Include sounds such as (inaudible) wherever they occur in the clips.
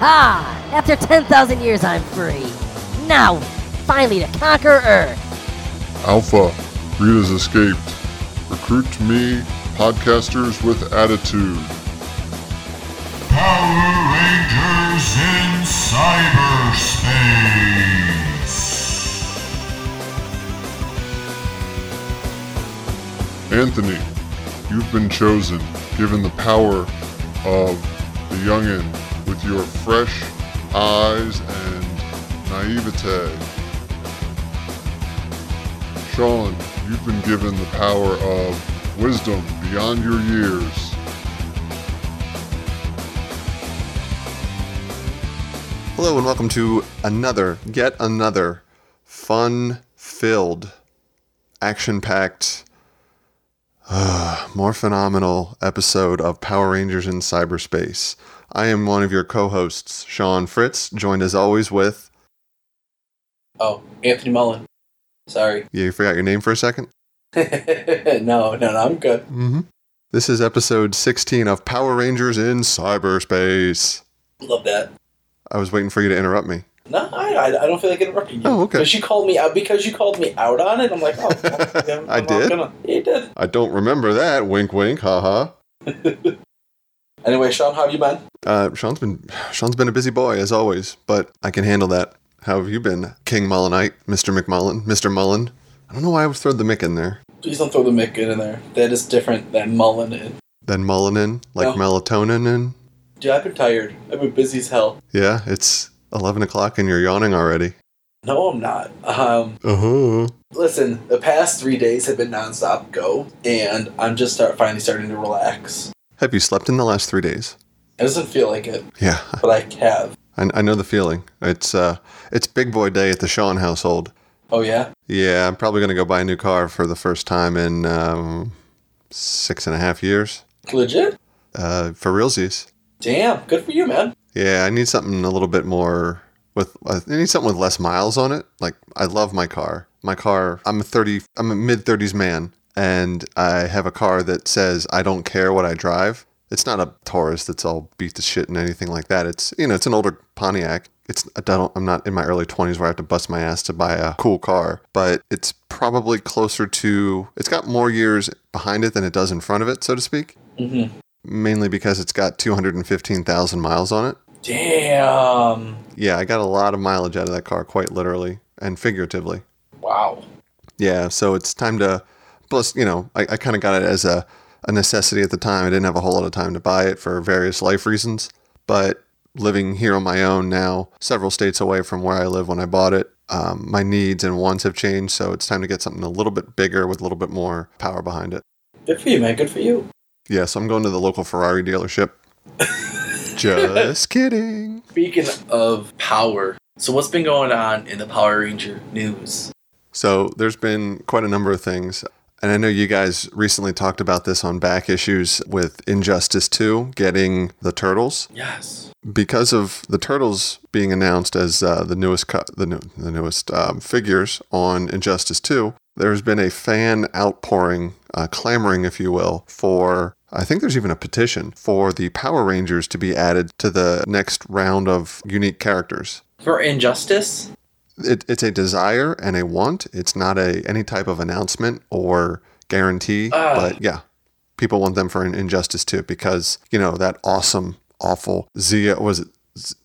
ha! After 10,000 years, I'm free. Now, finally to conquer Earth. Alpha, Rita's escaped. Recruit me, podcasters with attitude. Power Rangers in cyberspace. Anthony, you've been chosen, given the power of the youngin with your fresh eyes and naivete. Sean, you've been given the power of wisdom beyond your years. Hello and welcome to another, yet another fun-filled, action-packed, uh, more phenomenal episode of Power Rangers in Cyberspace. I am one of your co-hosts, Sean Fritz, joined as always with. Oh, Anthony Mullen. Sorry. (laughs) Yeah, you forgot your name for a second. no, no, no, I'm good. Mm-hmm. This is episode 16 of Power Rangers in Cyberspace. Love that. I was waiting for you to interrupt me. No, I, I, don't feel like interrupting you. Oh, okay. Because you called me out. Because you called me out on it. I'm like, oh, (laughs) yeah, I'm I did? Gonna, you did. I don't remember that. Wink, wink. Haha. (laughs) Anyway, Sean, how have you been? Uh, Sean's been Sean's been a busy boy as always, but I can handle that. How have you been, King Mullenite, Mr. McMullen, Mr. Mullen? I don't know why I was throwing the Mick in there. Please don't throw the Mick in there. That is different than Mullen. in. Then Mullen in, like No. melatonin in. Dude, I've been tired. I've been busy as hell. Yeah, it's eleven o'clock and you're yawning already. No, I'm not. Um, Uh huh. listen, the past three days have been nonstop go, and I'm just start finally starting to relax. Have you slept in the last three days? It doesn't feel like it, Yeah, but I have. I, I know the feeling. It's uh, it's big boy day at the Sean household. Oh yeah. Yeah, I'm probably gonna go buy a new car for the first time in um, six and a half years. Legit? Uh, for realsies. Damn. Good for you, man. Yeah, I need something a little bit more with. I need something with less miles on it. Like I love my car. My car. I'm a thirty. I'm a mid thirties man, and I have a car that says I don't care what I drive. It's not a Taurus that's all beat to shit and anything like that. It's you know it's an older Pontiac. It's I don't. I'm not in my early twenties where I have to bust my ass to buy a cool car, but it's probably closer to. It's got more years behind it than it does in front of it, so to speak. Mm-hmm. Mainly because it's got 215,000 miles on it. Damn. Yeah, I got a lot of mileage out of that car, quite literally and figuratively. Wow. Yeah, so it's time to. Plus, you know, I, I kind of got it as a, a necessity at the time. I didn't have a whole lot of time to buy it for various life reasons. But living here on my own now, several states away from where I live when I bought it, um, my needs and wants have changed. So it's time to get something a little bit bigger with a little bit more power behind it. Good for you, man. Good for you. Yeah, so I'm going to the local Ferrari dealership. (laughs) Just kidding. Speaking of power, so what's been going on in the Power Ranger news? So there's been quite a number of things. And I know you guys recently talked about this on back issues with Injustice 2 getting the Turtles. Yes. Because of the Turtles being announced as uh, the newest co- the, new, the newest um, figures on Injustice 2, there's been a fan outpouring, uh, clamoring, if you will, for I think there's even a petition for the Power Rangers to be added to the next round of unique characters For Injustice? It, it's a desire and a want. It's not a any type of announcement or guarantee. Ah. but yeah, people want them for an injustice too because you know that awesome, awful Zeo was it?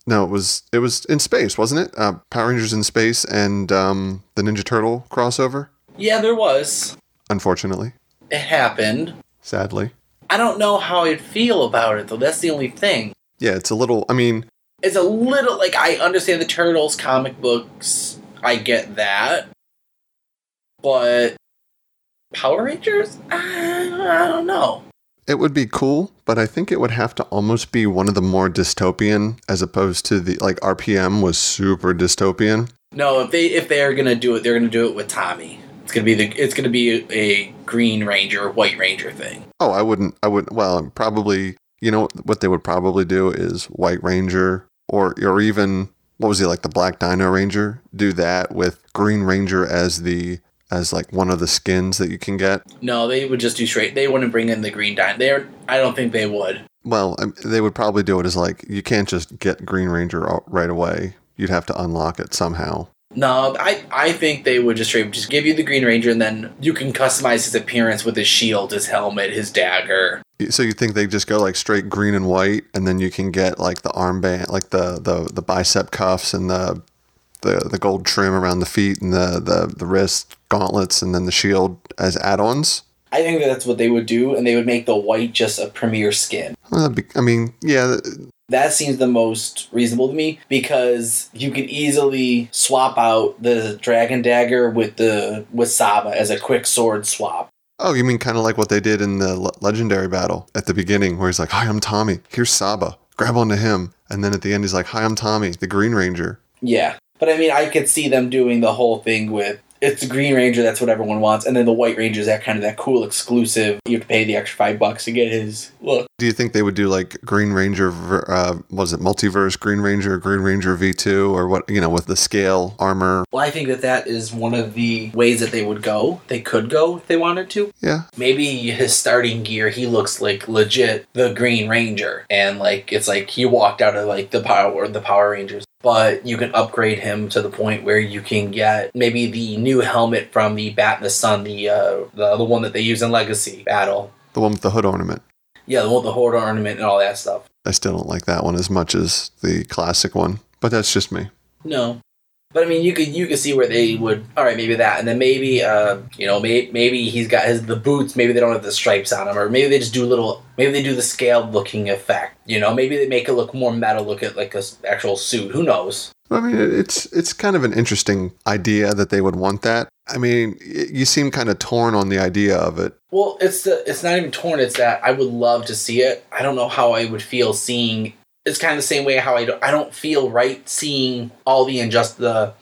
No, it was it was in space, wasn't it? Uh, Power Rangers in space and um, the Ninja Turtle crossover. Yeah, there was. Unfortunately, It happened. sadly, I don't know how I'd feel about it, though. That's the only thing. yeah, it's a little. I mean, It's a little, like, I understand the Turtles comic books. I get that. But. Power Rangers? I, I don't know. it would be cool, but I think it would have to almost be one of the more dystopian, as opposed to the like RPM was super dystopian. No, if they if they are gonna do it, they're gonna do it with Tommy. It's gonna be the it's gonna be a Green Ranger White Ranger thing. Oh, I wouldn't. I would. Well, probably. You know what they would probably do is White Ranger, or or even what was he like the Black Dino Ranger? Do that with Green Ranger as the as like one of the skins that you can get. No, they would just do straight. They wouldn't bring in the Green Dino. They're I don't think they would. Well, um, they would probably do it as like you can't just get Green Ranger right away. You'd have to unlock it somehow. No, I I think they would just straight just give you the Green Ranger, and then you can customize his appearance with his shield, his helmet, his dagger. So you think they just go like straight green and white, and then you can get like the armband, like the the, the bicep cuffs and the, the the gold trim around the feet and the, the the wrist gauntlets, and then the shield as add-ons. I think that that's what they would do, and they would make the white just a premier skin. Well, be, I mean, yeah, That seems the most reasonable to me because you could easily swap out the dragon dagger with the with Saba as a quick sword swap. Oh, you mean kind of like what they did in the le- legendary battle at the beginning, where he's like, "Hi, I'm Tommy. Here's Saba. Grab onto him." And then at the end, he's like, "Hi, I'm Tommy, the Green Ranger." Yeah. But I mean, I could see them doing the whole thing with it's the Green Ranger, that's what everyone wants, and then the White Ranger is that kind of that cool exclusive. You have to pay the extra five bucks to get his look. Do you think they would do like Green Ranger? Uh, was it multiverse Green Ranger, Green Ranger V two, or what? You know, with the scale armor. Well, I think that that is one of the ways that they would go. They could go if they wanted to. Yeah, Maybe his starting gear, he looks like legit the Green Ranger, and like it's like he walked out of like the power the Power Rangers. But you can upgrade him to the point where you can get maybe the new helmet from the Bat in the Sun, the uh, the, the one that they use in Legacy Battle. the one with the hood ornament. Yeah, the one with the hood ornament and all that stuff. I still don't like that one as much as the classic one, but that's just me. No. But I mean, you could you could see where they would. All right, maybe that, and then maybe uh, you know, maybe maybe he's got his the boots. Maybe they don't have the stripes on them, or maybe they just do little. Maybe they do the scaled looking effect. You know, maybe they make it look more metal, look at like a actual suit. Who knows? I mean, it's it's kind of an interesting idea that they would want that. I mean, you seem kind of torn on the idea of it. Well, it's the it's not even torn. It's that I would love to see it. I don't know how I would feel seeing. It's kind of the same way how I don't, I don't feel right seeing all the injust the.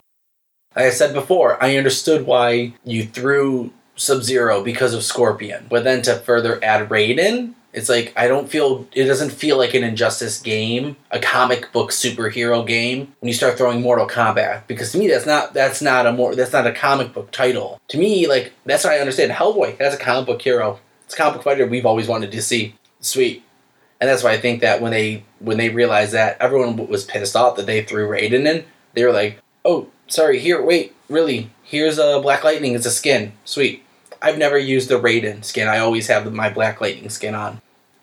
Like I said before, I understood why you threw Sub Zero because of Scorpion, but then to further add Raiden, it's like I don't feel it doesn't feel like an Injustice game, a comic book superhero game when you start throwing Mortal Kombat because to me that's not that's not a more that's not a comic book title. To me, like that's what I understand. Hellboy that's a comic book hero. It's a comic book fighter we've always wanted to see. Sweet. And that's why I think that when they when they realized that everyone was pissed off that they threw Raiden in, they were like, "Oh, sorry. Here, wait. Really? Here's a Black Lightning. It's a skin. Sweet. I've never used the Raiden skin. I always have my Black Lightning skin on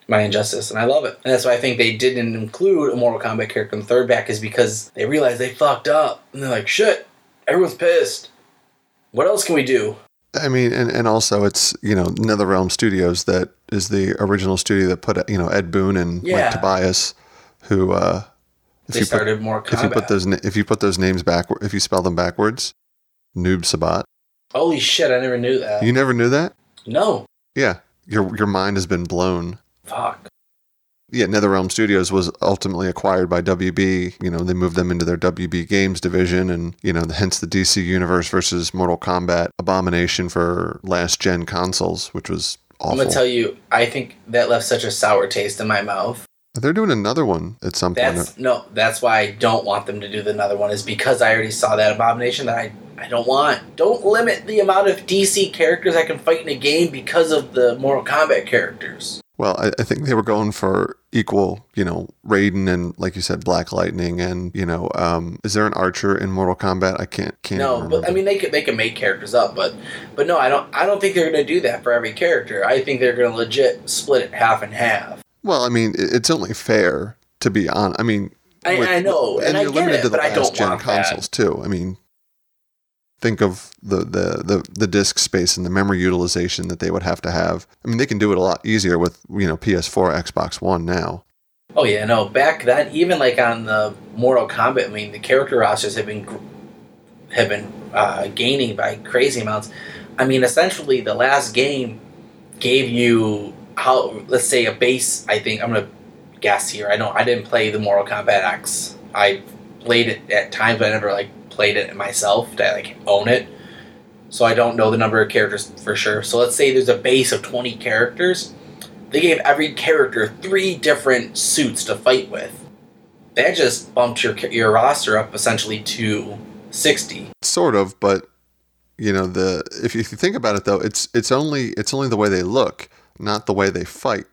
my Injustice, and I love it. And that's why I think they didn't include a Mortal Kombat character in the third back is because they realized they fucked up, and they're like, "Shit, everyone's pissed. What else can we do?" I mean, and, and also it's you know NetherRealm Studios that is the original studio that put you know Ed Boon and Yeah. Mike Tobias, who uh, if They you put started Mortal if you put those if you put those names back if you spell them backwards, Noob Saibot. Holy shit! I never knew that. You never knew that? no, Yeah, your your mind has been blown. fuck. Yeah, NetherRealm Studios was ultimately acquired by WB. You know, they moved them into their WB Games division, and you know, hence the DC Universe versus Mortal Kombat abomination for last gen consoles, which was awful. I'm gonna tell you, I think that left such a sour taste in my mouth. They're doing another one at some point. No, that's why I don't want them to do the another one. Is because I already saw that abomination that I I don't want. Don't limit the amount of DC characters I can fight in a game because of the Mortal Kombat characters. Well, I, I think they were going for equal, you know, Raiden and like you said, Black Lightning, and you know, um, is there an Archer in Mortal Kombat? I can't can't. No, remember. but I mean they could they can make characters up, but but no, I don't I don't think they're gonna do that for every character. I think they're gonna legit split it half and half. well, I mean, it's only fair to be on. I mean, I, with- I know, and, I you're get limited it, to the last gen consoles too. I mean, think of the, the the the disk space and the memory utilization that they would have to have. I mean, they can do it a lot easier with you know PS4, Xbox One now. Oh yeah, no. Back then, even like on the Mortal Kombat, I mean, the character rosters have been have been uh, gaining by crazy amounts. I mean, essentially, the last game gave you how let's say a base. I think I'm gonna guess here. I don't. I didn't play the Mortal Kombat X. I played it at times, but I never like played it myself to like own it. So I don't know the number of characters for sure. So let's say there's a base of 20 characters. They gave every character three different suits to fight with. That just bumped your your roster up essentially to 60. Sort of, but you know the if you think about it though, it's it's only it's only the way they look, not the way they fight.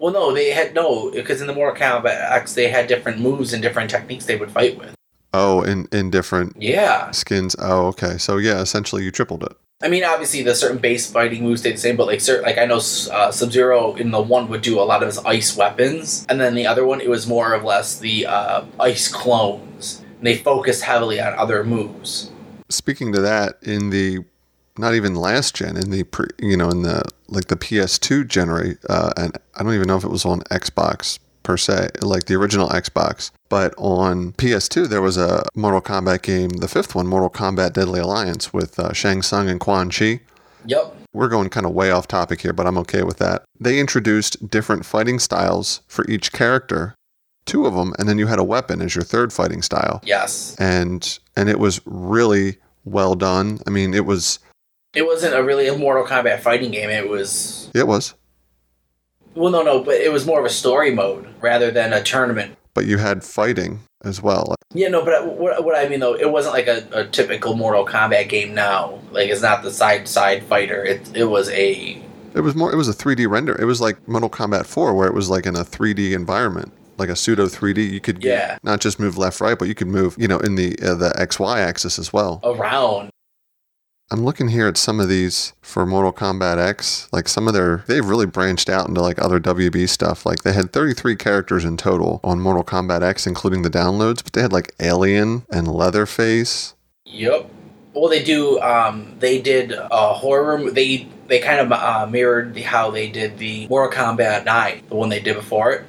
Well, no, they had no because in the Mortal Kombat X they had different moves and different techniques they would fight with. Oh, in in different Yeah, skins. Oh, okay. So yeah, essentially you tripled it. I mean, obviously the certain base fighting moves stayed the same, but like certain, like I know uh, Sub Zero in the one would do a lot of his ice weapons, and then the other one it was more or less the uh, ice clones. And they focused heavily on other moves. Speaking to that, in the not even last gen, in the pre, you know, in the like the PS2 generate, uh, and I don't even know if it was on Xbox per se, like the original Xbox, but on PS2 there was a Mortal Kombat game, the fifth one, Mortal Kombat Deadly Alliance, with uh, Shang Tsung and Quan Chi. Yep. We're going kind of way off topic here, but I'm okay with that. They introduced different fighting styles for each character, two of them, and then you had a weapon as your third fighting style. Yes. And and it was really well done. I mean, it was It wasn't a really a Mortal Kombat fighting game. It was it was, well, no, no, but it was more of a story mode rather than a tournament. but you had fighting as well. Yeah, no, but what, what I mean though, it wasn't like a, a typical Mortal Kombat game now. Like it's not the side side fighter. It it was a It was more it was a 3D render. It was like Mortal Kombat 4 where it was like in a 3D environment. Like a pseudo 3D, you could Yeah. not just move left, right, but you could move, you know, in the uh, the X Y axis as well. around. I'm looking here at some of these for Mortal Kombat X. Like some of their, they've really branched out into like other WB stuff. Like they had 33 characters in total on Mortal Kombat X, including the downloads, but they had like Alien and Leatherface. Yep. Well, they do. Um, they did a horror. mo- They they kind of uh, mirrored how they did the Mortal Kombat Nine, the one they did before it.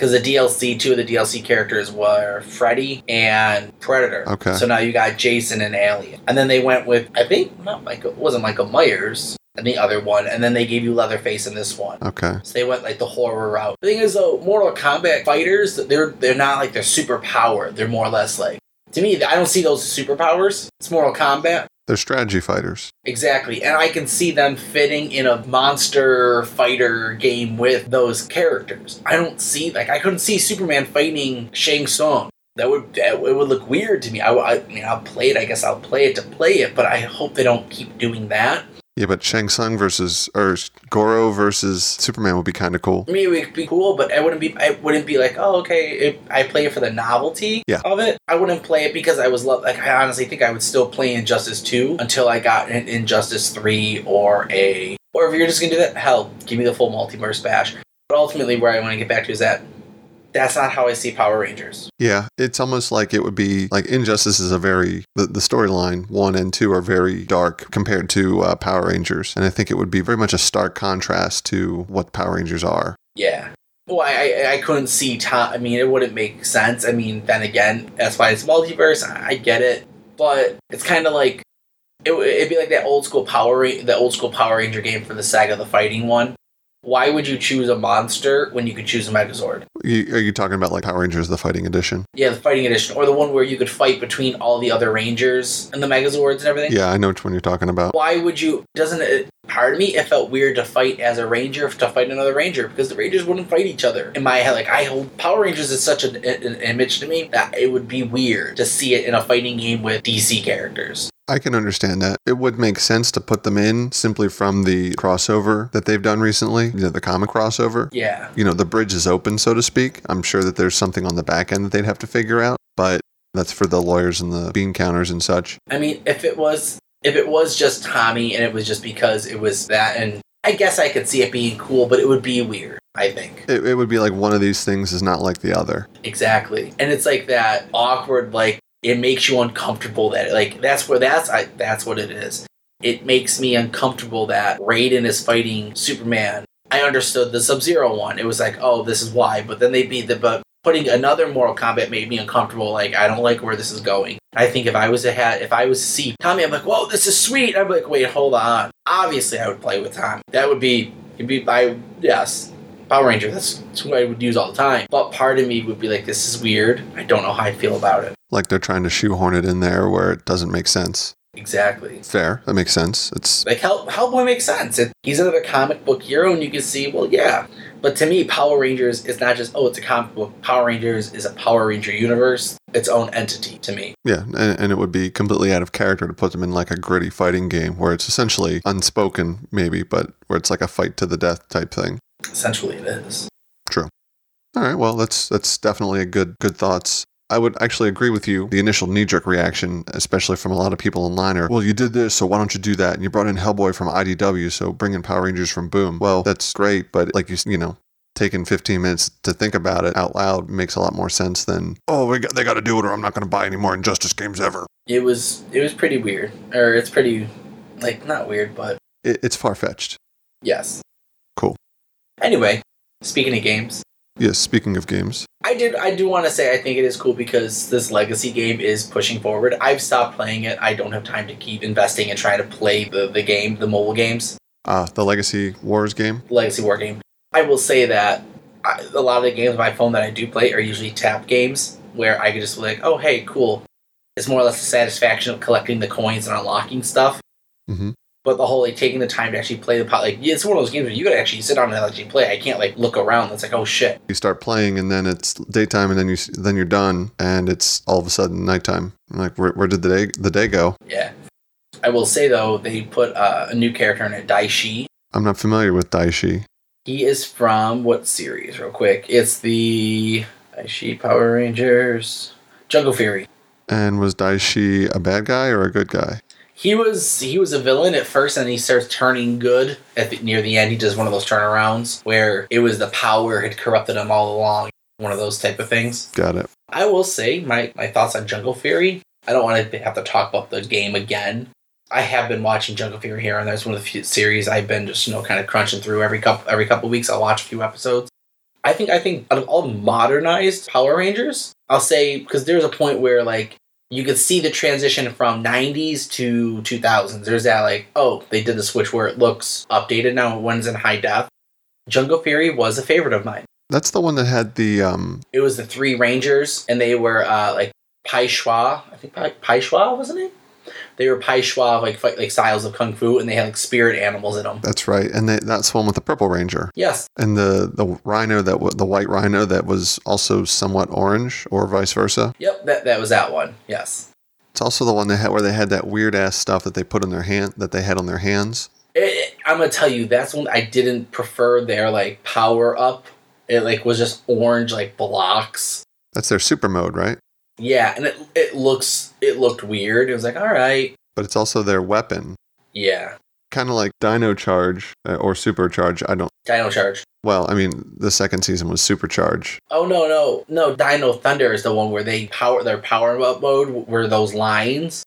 Because the DLC, two of the DLC characters were Freddy and Predator. Okay. So now you got Jason and Alien, and then they went with I think not Michael. It wasn't Michael Myers. And the other one, and then they gave you Leatherface in this one. Okay. So they went like the horror route. The thing is though, Mortal Kombat fighters, they're they're not like their superpower. They're more or less like to me, I don't see those as superpowers. It's Mortal Kombat. They're strategy fighters. Exactly. And I can see them fitting in a monster fighter game with those characters. I don't see like I couldn't see Superman fighting Shang Tsung. That would that, it would look weird to me. I, I mean, I'll play it. I guess I'll play it to play it, but I hope they don't keep doing that. Yeah, but Shang Tsung versus, or Goro versus Superman would be kind of cool. I mean, it would be cool, but I wouldn't be. I wouldn't be like, oh, okay. It, I play it for the novelty Yeah. of it. I wouldn't play it because I was love. Like, I honestly think I would still play Injustice Two until I got an Injustice Three or a. Or if you're just gonna do that, hell, give me the full multiverse bash. But ultimately, where I want to get back to is that that's not how I see Power Rangers. Yeah, it's almost like it would be like Injustice is a very the, the storyline one and two are very dark compared to uh, Power Rangers, and I think it would be very much a stark contrast to what Power Rangers are. Yeah. Well, I, I, I couldn't see Tom. I mean, it wouldn't make sense. I mean, then again, that's why it's multiverse. I, I get it, but it's kind of like it, would- it'd be like that old school Power the old school Power Ranger game for the Sega the Fighting one. Why would you choose a monster when you could choose a Megazord? You, are you talking about like Power Rangers the Fighting Edition? Yeah, the Fighting Edition, or the one where you could fight between all the other Rangers and the Megazords and everything. Yeah, I know which one you're talking about. Why would you? Doesn't it? Part of me, it felt weird to fight as a Ranger to fight another Ranger because the Rangers wouldn't fight each other. In my head, like I hold Power Rangers is such an, an image to me that it would be weird to see it in a fighting game with DC characters. I can understand that. It would make sense to put them in simply from the crossover that they've done recently, you know, the comic crossover. Yeah, You know, the bridge is open, so to speak. I'm sure that there's something on the back end that they'd have to figure out, but that's for the lawyers and the bean counters and such. I mean, if it was if it was just Tommy and it was just because it was that, and I guess I could see it being cool, but it would be weird. I think It, it would be like one of these things is not like the other. exactly, and it's like that awkward, like it makes you uncomfortable. That like that's where that's I that's what it is. It makes me uncomfortable that Raiden is fighting Superman. I understood the Sub Zero one. It was like, oh, this is why. But then they beat the but putting another Mortal Kombat made me uncomfortable. Like I don't like where this is going. I think if I was a hat, if I was see Tommy, I'm like, whoa, this is sweet. I'm like, wait, hold on. Obviously, I would play with Tommy. That would be, it'd be, I yes, Power Ranger. That's, that's who I would use all the time. But part of me would be like, this is weird. I don't know how I feel about it. Like they're trying to shoehorn it in there where it doesn't make sense. Exactly. Fair. That makes sense. It's Like Hell, Hellboy makes sense. It, he's another comic book hero, and you can see, well, yeah. But to me, Power Rangers is not just oh, it's a comic book. Power Rangers is a Power Ranger universe, its own entity to me. yeah, and, and it would be completely out of character to put them in like a gritty fighting game where it's essentially unspoken, maybe, but where it's like a fight to the death type thing. Essentially, it is. True. All right. Well, that's that's definitely a good good thoughts. I would actually agree with you. The initial knee jerk reaction, especially from a lot of people online, are, well, you did this, so why don't you do that? And you brought in Hellboy from IDW, so bring in Power Rangers from Boom. Well, that's great, but like you, you know, taking 15 minutes to think about it out loud makes a lot more sense than, oh, we got, they got to do it, or I'm not going to buy any more Injustice games ever. It was it was pretty weird, or it's pretty like not weird, but It, it's far fetched. yes. Cool. Anyway, speaking of games, Yes. Speaking of games, I did I do want to say I think it is cool because this legacy game is pushing forward. I've stopped playing it. I don't have time to keep investing and trying to play the, the game, the mobile games, uh, the Legacy Wars game. legacy war game. I will say that I, a lot of the games on my phone that I do play are usually tap games where I can just be like, oh hey, cool. It's more or less the satisfaction of collecting the coins and unlocking stuff. Mhm. But the whole like taking the time to actually play the pot, like yeah, it's one of those games where you gotta actually sit down and actually play. I can't like look around. It's like oh shit. You start playing, and then it's daytime, and then you then you're done, and it's all of a sudden nighttime. Like, where, where did the day the day go? Yeah. I will say though, they put uh, a new character in it, Dai Shi. I'm not familiar with Dai Shi. He is from what series, real quick? It's the Dai Shi Power Rangers Jungle Fury. And was Dai Shi a bad guy or a good guy? He was he was a villain at first, and he starts turning good at the, near the end. He does one of those turnarounds where it was the power had corrupted him all along. One of those type of things. Got it. I will say my, my thoughts on Jungle Fury. I don't want to have to talk about the game again. I have been watching Jungle Fury here and there's one of the few series I've been just you know kind of crunching through every couple every couple weeks. I'll watch a few episodes. I think I think out of all modernized Power Rangers, I'll say because there's a point where like you could see the transition from 90s to 2000s. There's that like oh they did the switch where it looks updated now. One's in high def. Jungle Fury was a favorite of mine That's the one that had the um. it was the three rangers and they were uh like Pai Zhua, I think Pai, Pai Zhua wasn't it? They were Pai Zhua like fight like styles of kung fu and they had like spirit animals in them. That's right, and they, that's the one with the purple ranger Yes, and the the rhino that w- the white rhino that was also somewhat orange or vice versa. yep, that that was that one. Yes, It's also the one they had where they had that weird ass stuff that they put in their hand that they had on their hands. It- I'm gonna tell you that's one I didn't prefer their like power up. It like was just orange like blocks. That's their super mode, right? Yeah, and it it looks it looked weird. It was like all right, But it's also their weapon, yeah, kind of like Dino Charge uh, or Supercharge. I don't. Dino Charge. Well, I mean, the second season was Supercharge. Oh no no no! Dino Thunder is the one where they power their power up mode where those lines.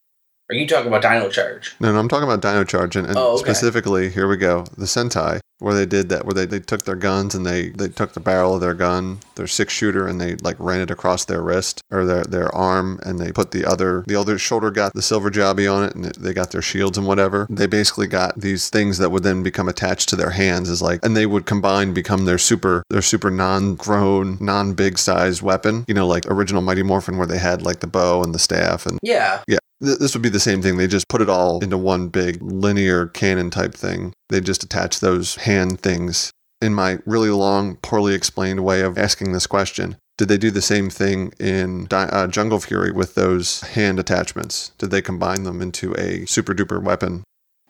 Are you talking about Dino Charge? No, no, I'm talking about Dino Charge, and, and Oh, okay. specifically, here we go, the Sentai, where they did that, where they, they took their guns and they, they took the barrel of their gun, their six shooter, and they like ran it across their wrist or their, their arm, and they put the other the other shoulder got the silver jobby on it, and they got their shields and whatever. They basically got these things that would then become attached to their hands, is like, and they would combine become their super their super non-grown, non-big size weapon. You know, like original Mighty Morphin, where they had like the bow and the staff and Yeah, yeah, this would be the same thing. They just put it all into one big linear cannon type thing. They just attach those hand things. In my really long, poorly explained way of asking this question, did they do the same thing in uh, Jungle Fury with those hand attachments? Did they combine them into a super duper weapon?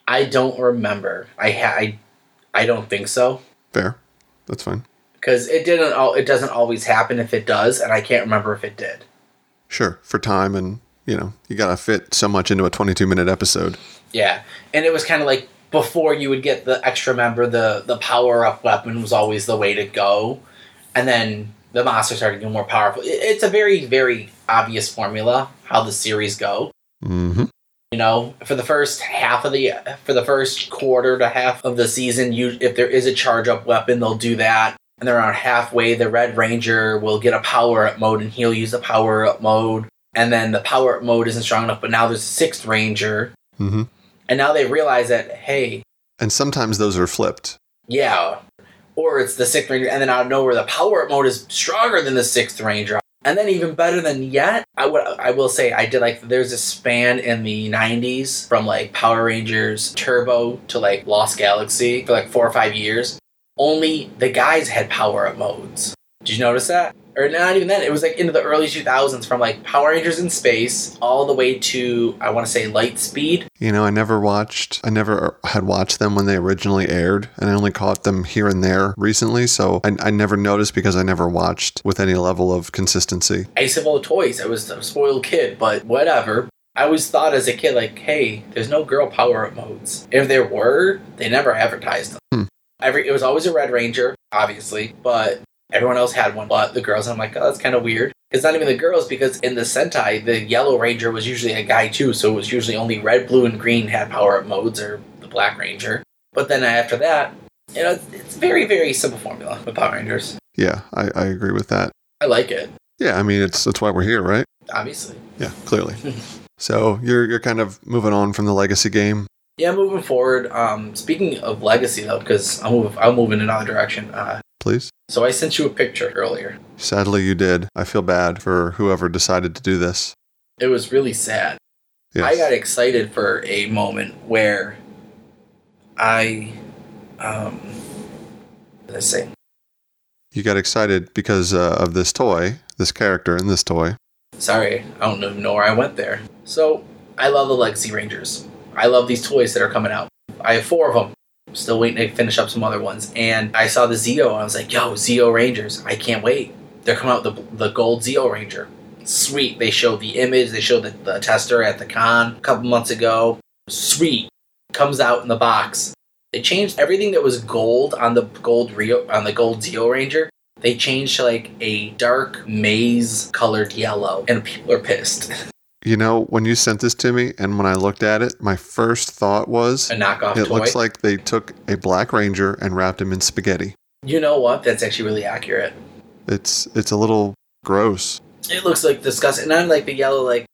I don't remember. I ha- I, I don't think so Fair. That's fine. because it didn't. Al- it doesn't always happen. If it does, and I can't remember if it did. Sure. For time and, you know, you got to fit so much into a 22 minute episode. Yeah, and it was kind of like before you would get the extra member, the the power up weapon was always the way to go, and then the monster started getting more powerful. It, it's a very very obvious formula how the series go. Mm-hmm. You know, for the first half of the for the first quarter to half of the season, you if there is a charge up weapon, they'll do that. And then around halfway, the Red Ranger will get a power up mode, and he'll use the power up mode. And then the power up mode isn't strong enough, but now there's a sixth Ranger, Mm-hmm. And now they realize that hey, And sometimes those are flipped. yeah, or it's the sixth Ranger, and then out of nowhere, the power up mode is stronger than the sixth Ranger. And then even better than yet, I would I will say I did like there's a span in the '90s from like Power Rangers Turbo to like Lost Galaxy for like four or five years. Only the guys had power up modes. Did you notice that? Or not even then. It was like into the early 2000s from like Power Rangers in Space all the way to, I want to say, Lightspeed. You know, I never watched, I never had watched them when they originally aired, and I only caught them here and there recently, so I, I never noticed because I never watched with any level of consistency. I used to have all the toys. I was a spoiled kid, but whatever. I always thought as a kid, like, hey, there's no girl power up modes. If there were, they never advertised them. Hmm. Every it was always a Red Ranger, obviously, but everyone else had one. But the girls, I'm like, oh, that's kind of weird. It's not even the girls because in the Sentai, the Yellow Ranger was usually a guy too, so it was usually only red, blue, and green had power up modes, or the Black Ranger. But then after that, you know, it's, very, very simple formula with Power Rangers. Yeah, I, I agree with that. I like it, Yeah, I mean, it's that's why we're here, right? obviously. Yeah, clearly. (laughs) so you're you're kind of moving on from the legacy game. Yeah, moving forward. Um, speaking of legacy, though, because I'll move, I'll move in another direction. Uh, Please. so I sent you a picture earlier. Sadly, you did. I feel bad for whoever decided to do this. It was really sad. Yes. I got excited for a moment where I, um, let's say, you got excited because uh, of this toy, this character in this toy. sorry, I don't even know where I went there. So I love the Legacy Rangers. I love these toys that are coming out. I have four of them. Still waiting to finish up some other ones. And I saw the Zeo, and I was like, "Yo, Zeo Rangers! I can't wait! They're coming out with the the gold Zeo Ranger. Sweet! They showed the image. They showed the, the tester at the con a couple months ago. Sweet! Comes out in the box. They changed everything that was gold on the gold Rio on the gold Zeo Ranger. They changed to like a dark maize colored yellow, and people are pissed. (laughs) You know, when you sent this to me and when I looked at it, my first thought was a knockoff it toy. looks like they took a black ranger and wrapped him in spaghetti. you know what? That's actually really accurate. It's it's a little gross. It looks like disgusting. And I'm like the yellow, like,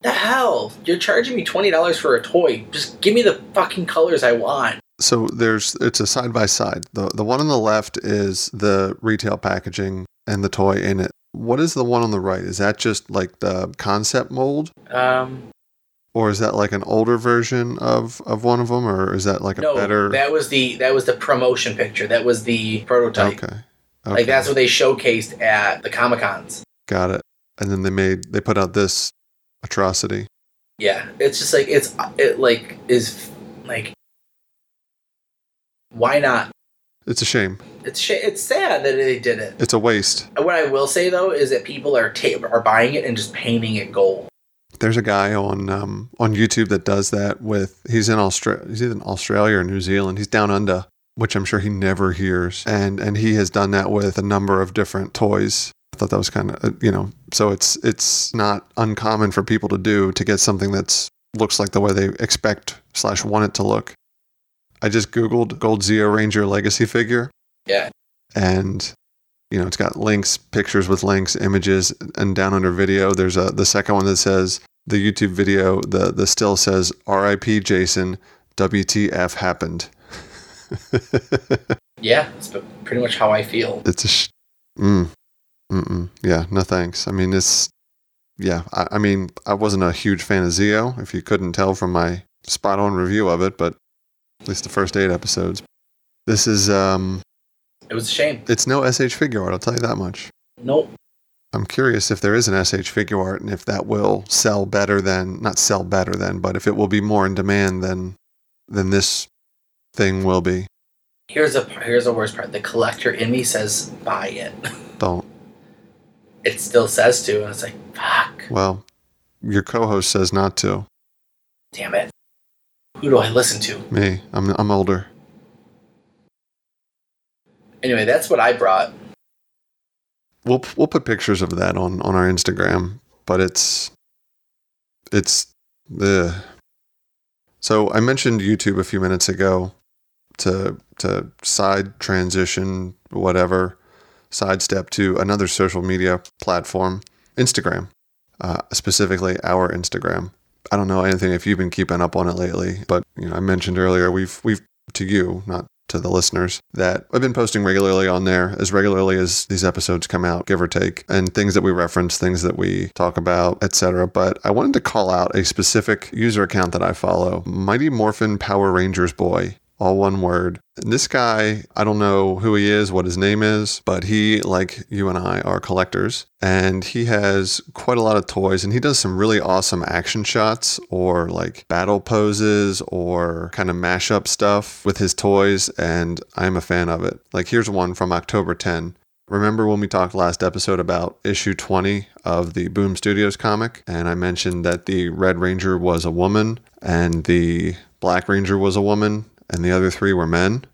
the hell? You're charging me twenty dollars for a toy. Just give me the fucking colors I want. So there's it's a side by side. The the one on the left is the retail packaging and the toy in it. What is the one on the right? Is that just like the concept mold Um, or is that like an older version of of one of them or is that like a no, better that was the that was the promotion picture. That was the prototype. Okay. Like that's what they showcased at the Comic Cons. Got it. And then they made they put out this atrocity. Yeah, it's just like it's it like is like why not? It's a shame. It's sh- it's sad that they did it. It's a waste. What I will say though is that people are ta- are buying it and just painting it gold. There's a guy on um, on YouTube that does that with he's in Australia he's in Australia or New Zealand. He's down under, which I'm sure he never hears. And and he has done that with a number of different toys. I thought that was kind of you know, so it's it's not uncommon for people to do to get something that's looks like the way they expect slash want it to look. I just googled Gold Zeo Ranger Legacy figure Yeah, and you know it's got links pictures with links images and down under video there's a the second one that says the youtube video the the still says rip jason wtf happened (laughs) yeah, it's pretty much how I feel. it's a sh- mm, mm-mm. yeah no thanks i mean it's yeah I, I mean i wasn't a huge fan of Zeo, if you couldn't tell from my spot on review of it but at least the first eight episodes this is um It was a shame. it's no sh figure art i'll tell you that much Nope. I'm curious if there is an SH figure art and if that will sell better than not sell better than, but if it will be more in demand than than this thing will be. Here's a here's the worst part. The collector in me says buy it. Don't. It still says to, and it's like fuck. Well, your co-host says not to. Damn it. Who do I listen to? Me, I'm I'm older. Anyway, that's what I brought. We'll we'll put pictures of that on on our Instagram, but it's it's the so I mentioned YouTube a few minutes ago to to side transition whatever sidestep to another social media platform, Instagram, uh, specifically our Instagram. I don't know anything if you've been keeping up on it lately, but you know I mentioned earlier we've we've to you not to the listeners that I've been posting regularly on there as regularly as these episodes come out, give or take, and things that we reference, things that we talk about, etc. But I wanted to call out a specific user account that I follow, Mighty Morphin Power Rangers Boy. All one word. This guy, I don't know who he is, what his name is, but he, like you and I, are collectors. And he has quite a lot of toys and he does some really awesome action shots or like battle poses or kind of mashup stuff with his toys. And I'm a fan of it. Like, here's one from October 10. Remember when we talked last episode about issue 20 of the Boom Studios comic? And I mentioned that the Red Ranger was a woman and the Black Ranger was a woman and the other three were men?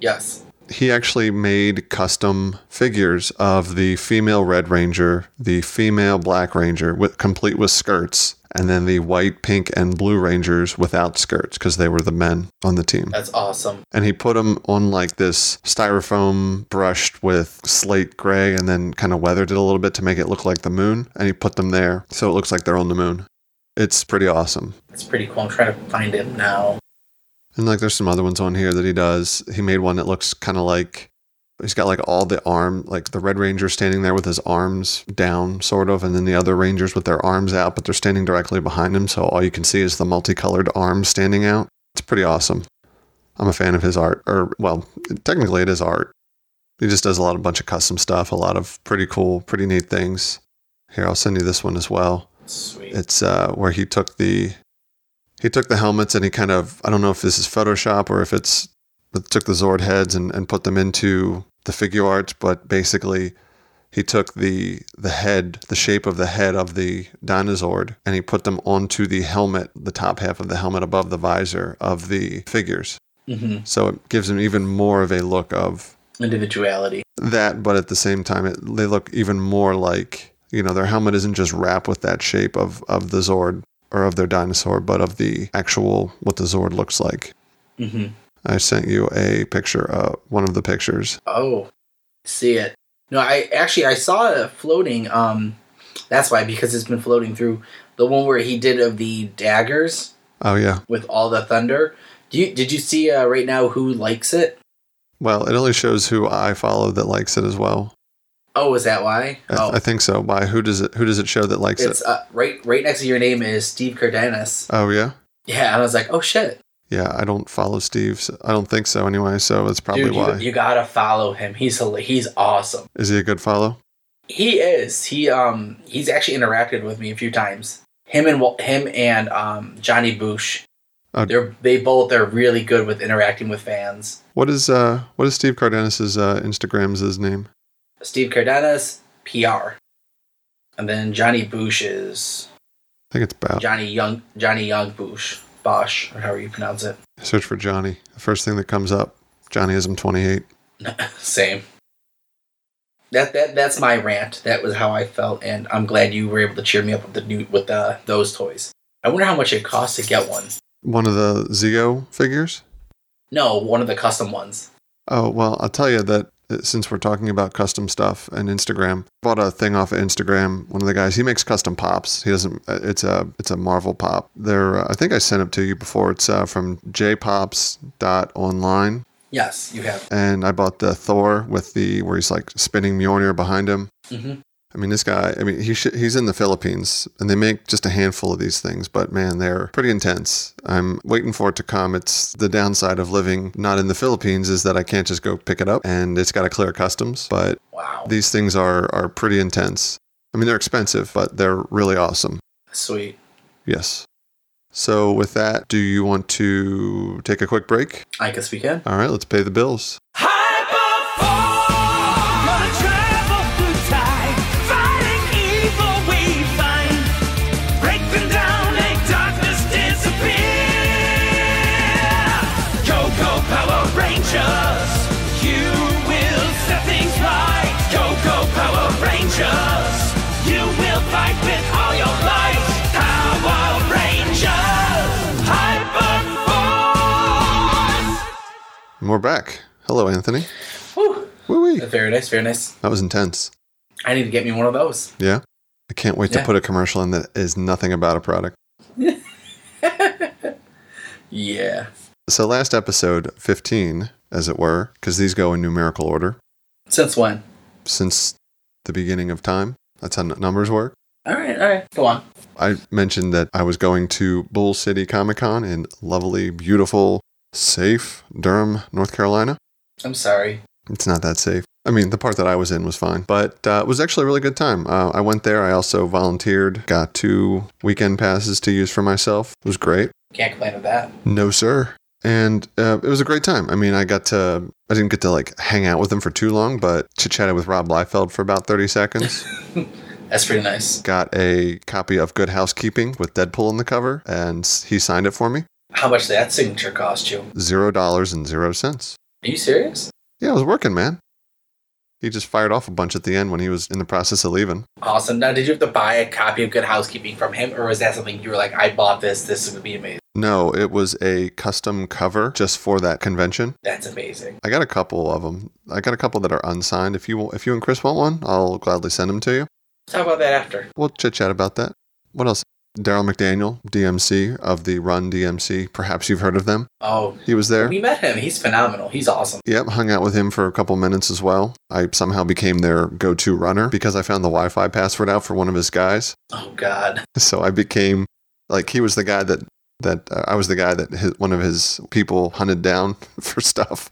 Yes. He actually made custom figures of the female Red Ranger, the female Black Ranger, with, complete with skirts, and then the white, pink, and blue Rangers without skirts because they were the men on the team That's awesome. and he put them on like this styrofoam brushed with slate gray and then kind of weathered it a little bit to make it look like the moon and he put them there so it looks like they're on the moon it's pretty awesome It's pretty cool. I'm trying to find it now. And like there's some other ones on here that he does he made one that looks kind of like he's got like all the arm like the red ranger standing there with his arms down sort of and then the other rangers with their arms out but they're standing directly behind him so all you can see is the multicolored arms standing out it's pretty awesome I'm a fan of his art, or well, technically it is art. He just does a lot of bunch of custom stuff, a lot of pretty cool, pretty neat things. Here, I'll send you this one as well. Sweet. It's uh, where he took the he took the helmets and he kind of I don't know if this is Photoshop or if it's took the Zord heads and, and put them into the figure art, but basically he took the the head, the shape of the head of the Dinozord, and he put them onto the helmet, the top half of the helmet above the visor of the figures. hmm So it gives them even more of a look of Individuality. that, but at the same time, it, they look even more like you know their helmet isn't just wrapped with that shape of of the Zord or of their dinosaur, but of the actual what the Zord looks like. hmm I sent you a picture, uh, one of the pictures. Oh, see it. No, I actually I saw it floating. Um, that's why because it's been floating through the one where he did of the daggers Oh yeah. with all the thunder. Do you did you see uh, right now who likes it? Well, it only shows who I follow that likes it as well. Oh, is that why? I, Oh, I think so. Why? who does it? Who does it show that likes it's it? uh, right right next to your name is Steve Cardenas. Oh yeah. Yeah, and I was like, oh shit, Yeah, I don't follow Steve. so- I don't think so anyway. So that's probably dude, you, why. you gotta follow him. He's he's awesome. Is he a good follow? He is. He um he's actually interacted with me a few times. Him and him and um Johnny Boosh. Oh. They're they both are really good with interacting with fans. What is uh what is Steve Cardenas's uh, Instagram's his name? Steve Cardenas, PR. And then Johnny Boosh is I think it's about Johnny Yong Johnny Yong Bush, Bosch, or however you pronounce it. search for Johnny. The first thing that comes up, Johnnyism twenty eight. (laughs) Same. That that that's my rant. That was how I felt, and I'm glad you were able to cheer me up with the new with uh, those toys. I wonder how much it costs to get one. One of the Zeo figures. No, one of the custom ones. Oh well, I'll tell you that since we're talking about custom stuff and Instagram, bought a thing off of Instagram. One of the guys he makes custom pops. He doesn't. uh, It's a it's a Marvel pop. They're uh, I think I sent it to you before. It's uh, from jpops.online. Yes, you have. and I bought the Thor with the where he's like spinning Mjolnir behind him. hmm I mean, this guy. I mean, he sh- he's in the Philippines, and they make just a handful of these things, but man, they're pretty intense. I'm waiting for it to come. It's the downside of living not in the Philippines is that I can't just go pick it up, and it's got to clear customs. But Wow, these things are are pretty intense. I mean, they're expensive, but they're really awesome. sweet. Yes. So with that, do you want to take a quick break? I guess we can. All right, let's pay the bills. You And we're back. Hello, Anthony. Whew. Woo-wee. Very nice, very nice. That was intense. I need to get me one of those. Yeah. I can't wait Yeah. to put a commercial in that is nothing about a product. (laughs) Yeah. So, last episode, 15, as it were, because these go in numerical order Since when? since the beginning of time. That's how n- numbers work. All right, all right. Go on. I mentioned that I was going to Bull City Comic Con in lovely, beautiful safe, Durham, North Carolina. I'm sorry. It's not that safe. I mean, the part that I was in was fine, but uh, it was actually a really good time. Uh, I went there. I also volunteered, got two weekend passes to use for myself. It was great. Can't complain with that. No, sir. And uh, it was a great time. I mean, I got to, I didn't get to like hang out with them for too long, but chit chatted with Rob Liefeld for about 30 seconds. (laughs) That's pretty nice. got a copy of Good Housekeeping with Deadpool on the cover, and he signed it for me. How much did that signature cost you? Zero dollars and zero cents. Are you serious? Yeah, I was working, man. He just fired off a bunch at the end when he was in the process of leaving. Awesome. Now, did you have to buy a copy of Good Housekeeping from him, or was that something you were like, I bought this, this is going to be amazing? No, it was a custom cover just for that convention. That's amazing. I got a couple of them. I got a couple that are unsigned. If you if you and Chris want one, I'll gladly send them to you. Let's talk about that after. We'll chit chat about that. What else? Darryl McDaniel, DMC of the Run DMC. Perhaps you've heard of them. Oh, He was there. we met him. He's phenomenal. He's awesome. Yep, hung out with him for a couple minutes as well. I somehow became their go to runner because I found the Wi Fi password out for one of his guys. Oh, God. So I became like he was the guy that that uh, I was the guy that his, one of his people hunted down (laughs) for stuff.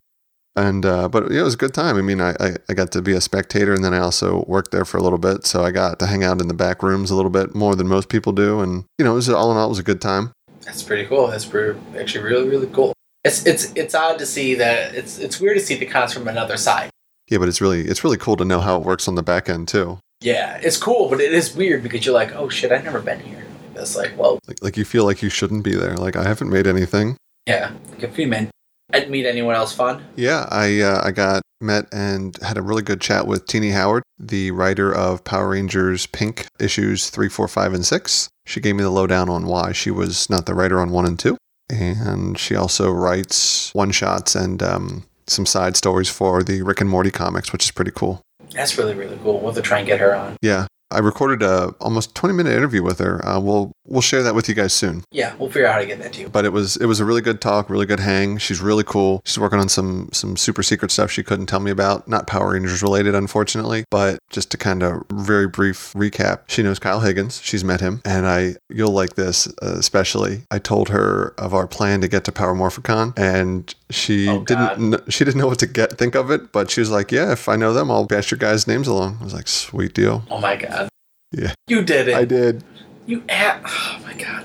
And uh, but yeah, it was a good time. I mean, I, I I got to be a spectator, and then I also worked there for a little bit, so I got to hang out in the back rooms a little bit more than most people do. And you know, it was all in all, it was a good time. That's pretty cool. That's pretty, actually really, really cool. It's it's it's odd to see that. It's it's weird to see the cons from another side. Yeah, but it's really it's really cool to know how it works on the back end too. Yeah, it's cool, but it is weird because you're like, oh shit, I've never been here. It's like, well, Like like you feel like you shouldn't be there. Like I haven't made anything. yeah, good for you, man. I didn't meet anyone else fun. Yeah, I uh, I got met and had a really good chat with Tini Howard, the writer of Power Rangers Pink issues three, four, five, and six. She gave me the lowdown on why she was not the writer on one and two, and she also writes one shots and um, some side stories for the Rick and Morty comics, which is pretty cool. That's really, really cool. We'll have to try and get her on. Yeah, I recorded a almost twenty minute interview with her. Uh, we'll we'll share that with you guys soon. Yeah, we'll figure out how to get that to you. but it was it was a really good talk, really good hang. She's really cool. She's working on some some super secret stuff she couldn't tell me about, not Power Rangers related, unfortunately. But just to kind of very brief recap, she knows Kyle Higgins. She's met him, and I you'll like this uh, especially. I told her of our plan to get to Power Morphicon, and she Oh, didn't kn- she didn't know what to get think of it, but she was like, "Yeah, if I know them, I'll pass your guys' names along." I was like, "Sweet deal." Oh my god. Yeah. You did it. I did. You at. Oh my god.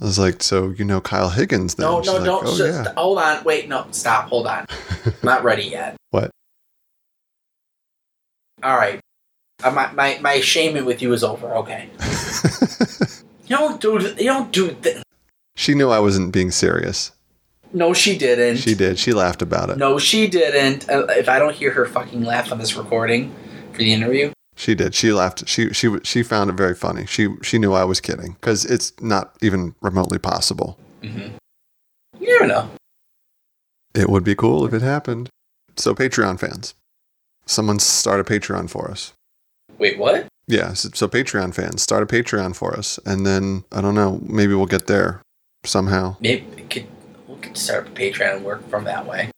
I was like, "So you know Kyle Higgins?" Then No, no, like, don't. "Oh, just, yeah." Hold on. Wait, no. Stop. Hold on. (laughs) Not ready yet. What? All right. Uh, my, my, my shaming with you is over. Okay. (laughs) You don't do. You don't do. Th- She knew I wasn't being serious. No, she didn't. She did. She laughed about it. No, she didn't. Uh, if I don't hear her fucking laugh on this recording for the interview, She did. She laughed. She she she found it very funny. She she knew I was kidding because it's not even remotely possible. Mm-hmm. you never know. It would be cool if it happened. So Patreon fans, someone start a Patreon for us. Wait, what? Yeah. So, so Patreon fans, start a Patreon for us, and then I don't know. Maybe we'll get there somehow. Maybe could could start up a Patreon and work from that way.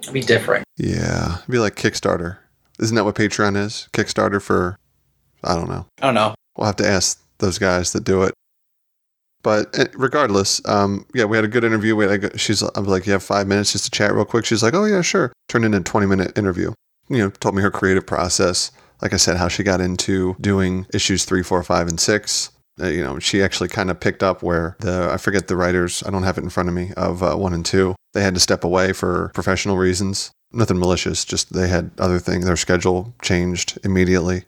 It'd be different. Yeah. It'd be like Kickstarter. Isn't that what Patreon is? Kickstarter for I don't know. I don't know. We'll have to ask those guys that do it. But eh, regardless, um, yeah, we had a good interview. We had a she's, I was like, you have five minutes just to chat real quick. She's like, oh yeah, sure. Turned into a 20 minute interview. You know, told me her creative process. Like I said, how she got into doing issues three, four, five, and six. Uh, you know, she actually kind of picked up where the, I forget the writers, I don't have it in front of me, of uh, one and two. They had to step away for professional reasons. Nothing malicious, just they had other things. Their schedule changed immediately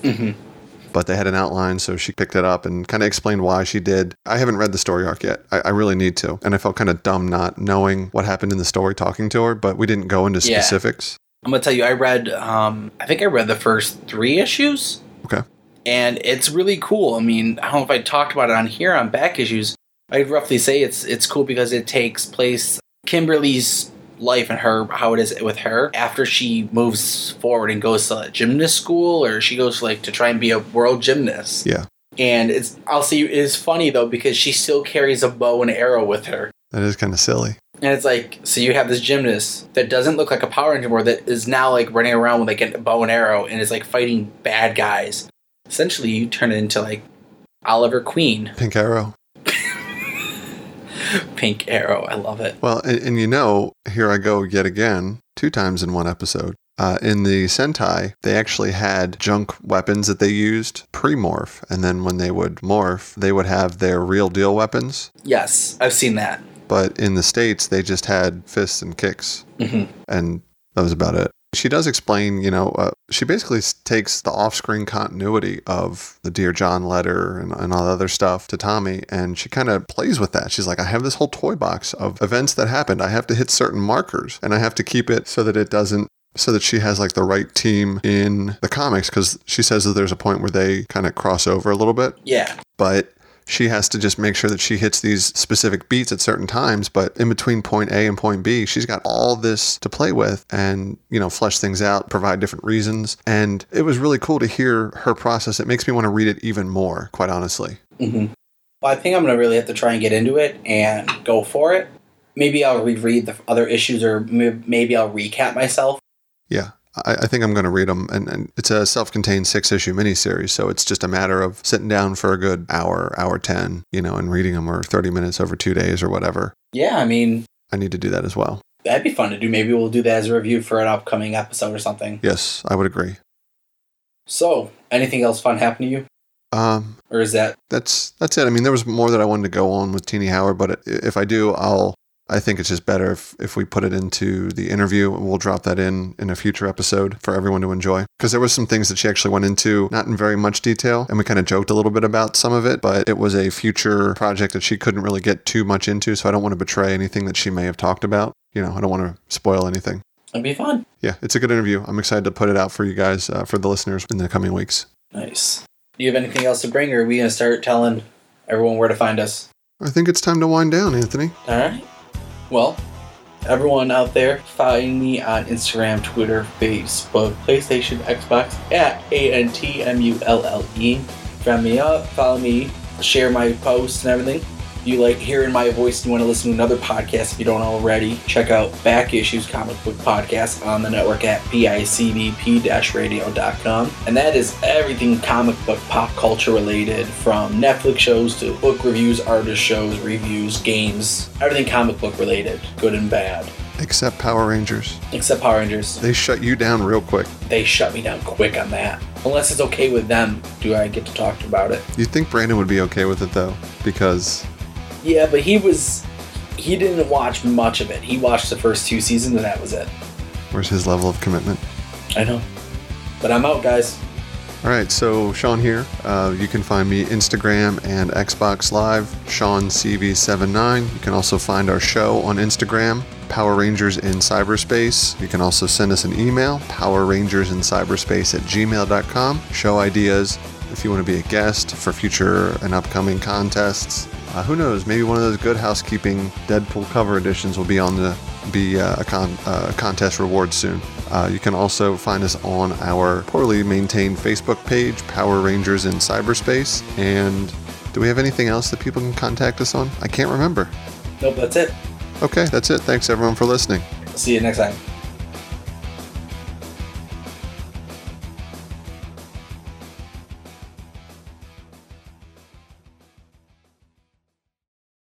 but they had an outline, so she picked it up and kind of explained why she did. I haven't read the story arc yet. I, I really need to. And I felt kind of dumb not knowing what happened in the story talking to her, but we didn't go into Yeah. specifics. I'm gonna tell you, I read. Um, I think I read the first three issues. Okay. And it's really cool. I mean, I don't know if I talked about it on here on back issues. I'd roughly say it's it's cool because it takes place Kimberly's life and her how it is with her after she moves forward and goes to gymnast school or she goes like to try and be a world gymnast. Yeah. And it's I'll see it is funny though because she still carries a bow and arrow with her. That is kind of silly. And it's like, so you have this gymnast that doesn't look like a Power Ranger anymore that is now like running around with like a bow and arrow and is like fighting bad guys. Essentially, you turn it into like Oliver Queen. Pink Arrow. (laughs) Pink Arrow. I love it. Well, and, and you know, here I go yet again, two times in one episode. Uh, in the Sentai, they actually had junk weapons that they used pre morph. And then when they would morph, they would have their real deal weapons. Yes, I've seen that. But in the States, they just had fists and kicks. Mhm. And that was about it. She does explain, you know, uh, she basically takes the off screen continuity of the Dear John letter and, and all the other stuff to Tommy, and she kind of plays with that. She's like, I have this whole toy box of events that happened. I have to hit certain markers, and I have to keep it so that it doesn't. So that she has like the right team in the comics, because she says that there's a point where they kind of cross over a little bit Yeah. but she has to just make sure that she hits these specific beats at certain times but in between point a and point b she's got all this to play with and you know flesh things out provide different reasons. And it was really cool to hear her process. It makes me want to read it even more quite honestly. Hmm Well, I think I'm gonna really have to try and get into it and go for it. Maybe I'll reread the other issues, or maybe I'll recap myself. yeah I, I think I'm going to read them, and, and it's a self-contained six-issue miniseries, so it's just a matter of sitting down for a good hour, hour ten, you know, and reading them, or 30 minutes over two days, or whatever. Yeah, I mean I need to do that as well. that'd be fun to do. Maybe we'll do that as a review for an upcoming episode or something. Yes, I would agree. So, anything else fun happen to you, Um, or is that that's that's it. I mean, there was more that I wanted to go on with Tini Howard, but if I do, I'll. I think it's just better if, if we put it into the interview and we'll drop that in in a future episode for everyone to enjoy. Because there was some things that she actually went into, not in very much detail, and we kind of joked a little bit about some of it, but it was a future project that she couldn't really get too much into, so I don't want to betray anything that she may have talked about. You know, I don't want to spoil anything. it'd be fun? Yeah, it's a good interview. I'm excited to put it out for you guys, uh, for the listeners in the coming weeks. Nice. Do you have anything else to bring, or are we gonna start telling everyone where to find us? I think it's time to wind down, Anthony. All right. Well, everyone out there, find me on Instagram, Twitter, Facebook, PlayStation, Xbox at A N T M U L L E. Friend me up, follow me, share my posts and everything. If you like hearing my voice and you want to listen to another podcast if you don't already, check out Back Issues Comic Book Podcast on the network at bicbp-radio.com. And that is everything comic book pop culture related from Netflix shows to book reviews, artist shows, reviews, games, everything comic book related, good and bad. Except Power Rangers. Except Power Rangers. They shut you down real quick. They shut me down quick on that. Unless it's okay with them, do I get to talk about it? You'd think Brandon would be okay with it though, because Yeah, but he was. He didn't watch much of it. He watched the first two seasons and that was it. where's his level of commitment? I know. But I'm out, guys. All right, so Sean here. Uh, you can find me Instagram and Xbox Live, SeanCV79. You can also find our show on Instagram, Power Rangers in Cyberspace. You can also send us an email, Power Rangers in Cyberspace at gmail.com. Show ideas if you want to be a guest for future and upcoming contests. Uh, who knows? Maybe one of those Good Housekeeping Deadpool cover editions will be on the be uh, a con- uh, contest reward soon. Uh, you can also find us on our poorly maintained Facebook page, Power Rangers in Cyberspace. And do we have anything else that people can contact us on? I can't remember. Nope, that's it. Okay, that's it. Thanks everyone for listening. See you next time.